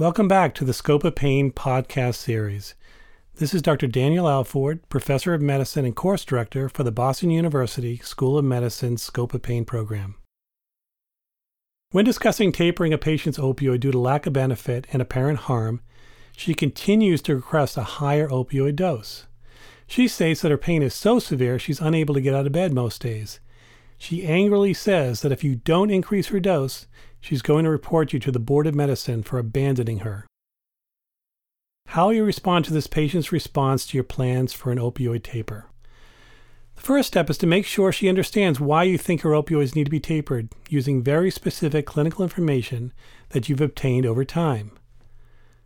Welcome back to the Scope of Pain podcast series. This is Dr. Daniel Alford, Professor of Medicine and Course Director for the Boston University School of Medicine Scope of Pain program. When discussing tapering a patient's opioid due to lack of benefit and apparent harm, she continues to request a higher opioid dose. She states that her pain is so severe she's unable to get out of bed most days. She angrily says that if you don't increase her dose, she's going to report you to the Board of Medicine for abandoning her. How you respond to this patient's response to your plans for an opioid taper. The first step is to make sure she understands why you think her opioids need to be tapered using very specific clinical information that you've obtained over time.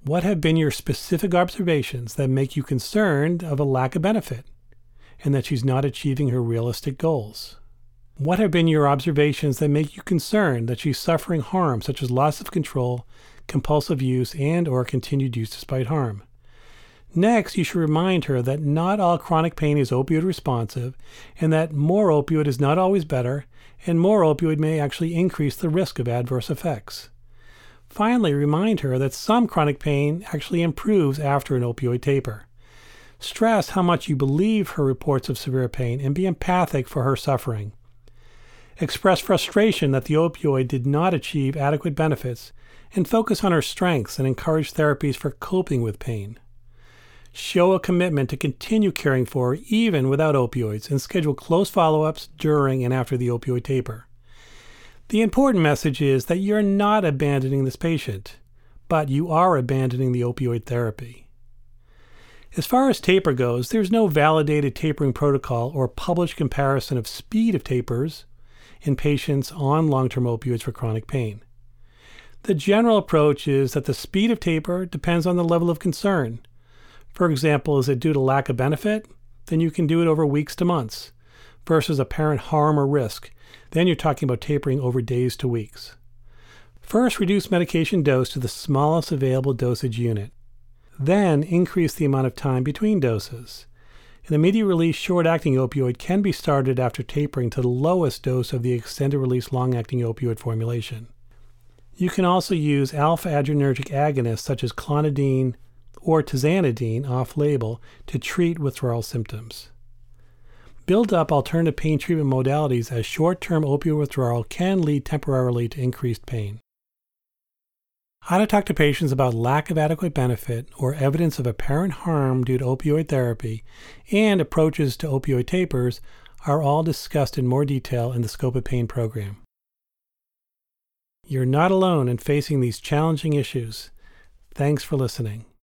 What have been your specific observations that make you concerned of a lack of benefit and that she's not achieving her realistic goals? What have been your observations that make you concerned that she's suffering harm such as loss of control, compulsive use, and or continued use despite harm? Next, you should remind her that not all chronic pain is opioid responsive and that more opioid is not always better and more opioid may actually increase the risk of adverse effects. Finally, remind her that some chronic pain actually improves after an opioid taper. Stress how much you believe her reports of severe pain and be empathic for her suffering. Express frustration that the opioid did not achieve adequate benefits and focus on her strengths and encourage therapies for coping with pain. Show a commitment to continue caring for her even without opioids and schedule close follow ups during and after the opioid taper. The important message is that you're not abandoning this patient, but you are abandoning the opioid therapy. As far as taper goes, there's no validated tapering protocol or published comparison of speed of tapers in patients on long term opioids for chronic pain. The general approach is that the speed of taper depends on the level of concern. For example, is it due to lack of benefit? Then you can do it over weeks to months versus apparent harm or risk. Then you're talking about tapering over days to weeks. First, reduce medication dose to the smallest available dosage unit. Then, increase the amount of time between doses. An immediate release short acting opioid can be started after tapering to the lowest dose of the extended release long acting opioid formulation. You can also use alpha adrenergic agonists such as clonidine or tizanidine off label to treat withdrawal symptoms. Build up alternative pain treatment modalities as short term opioid withdrawal can lead temporarily to increased pain. How to talk to patients about lack of adequate benefit or evidence of apparent harm due to opioid therapy and approaches to opioid tapers are all discussed in more detail in the Scope of Pain program. You're not alone in facing these challenging issues. Thanks for listening.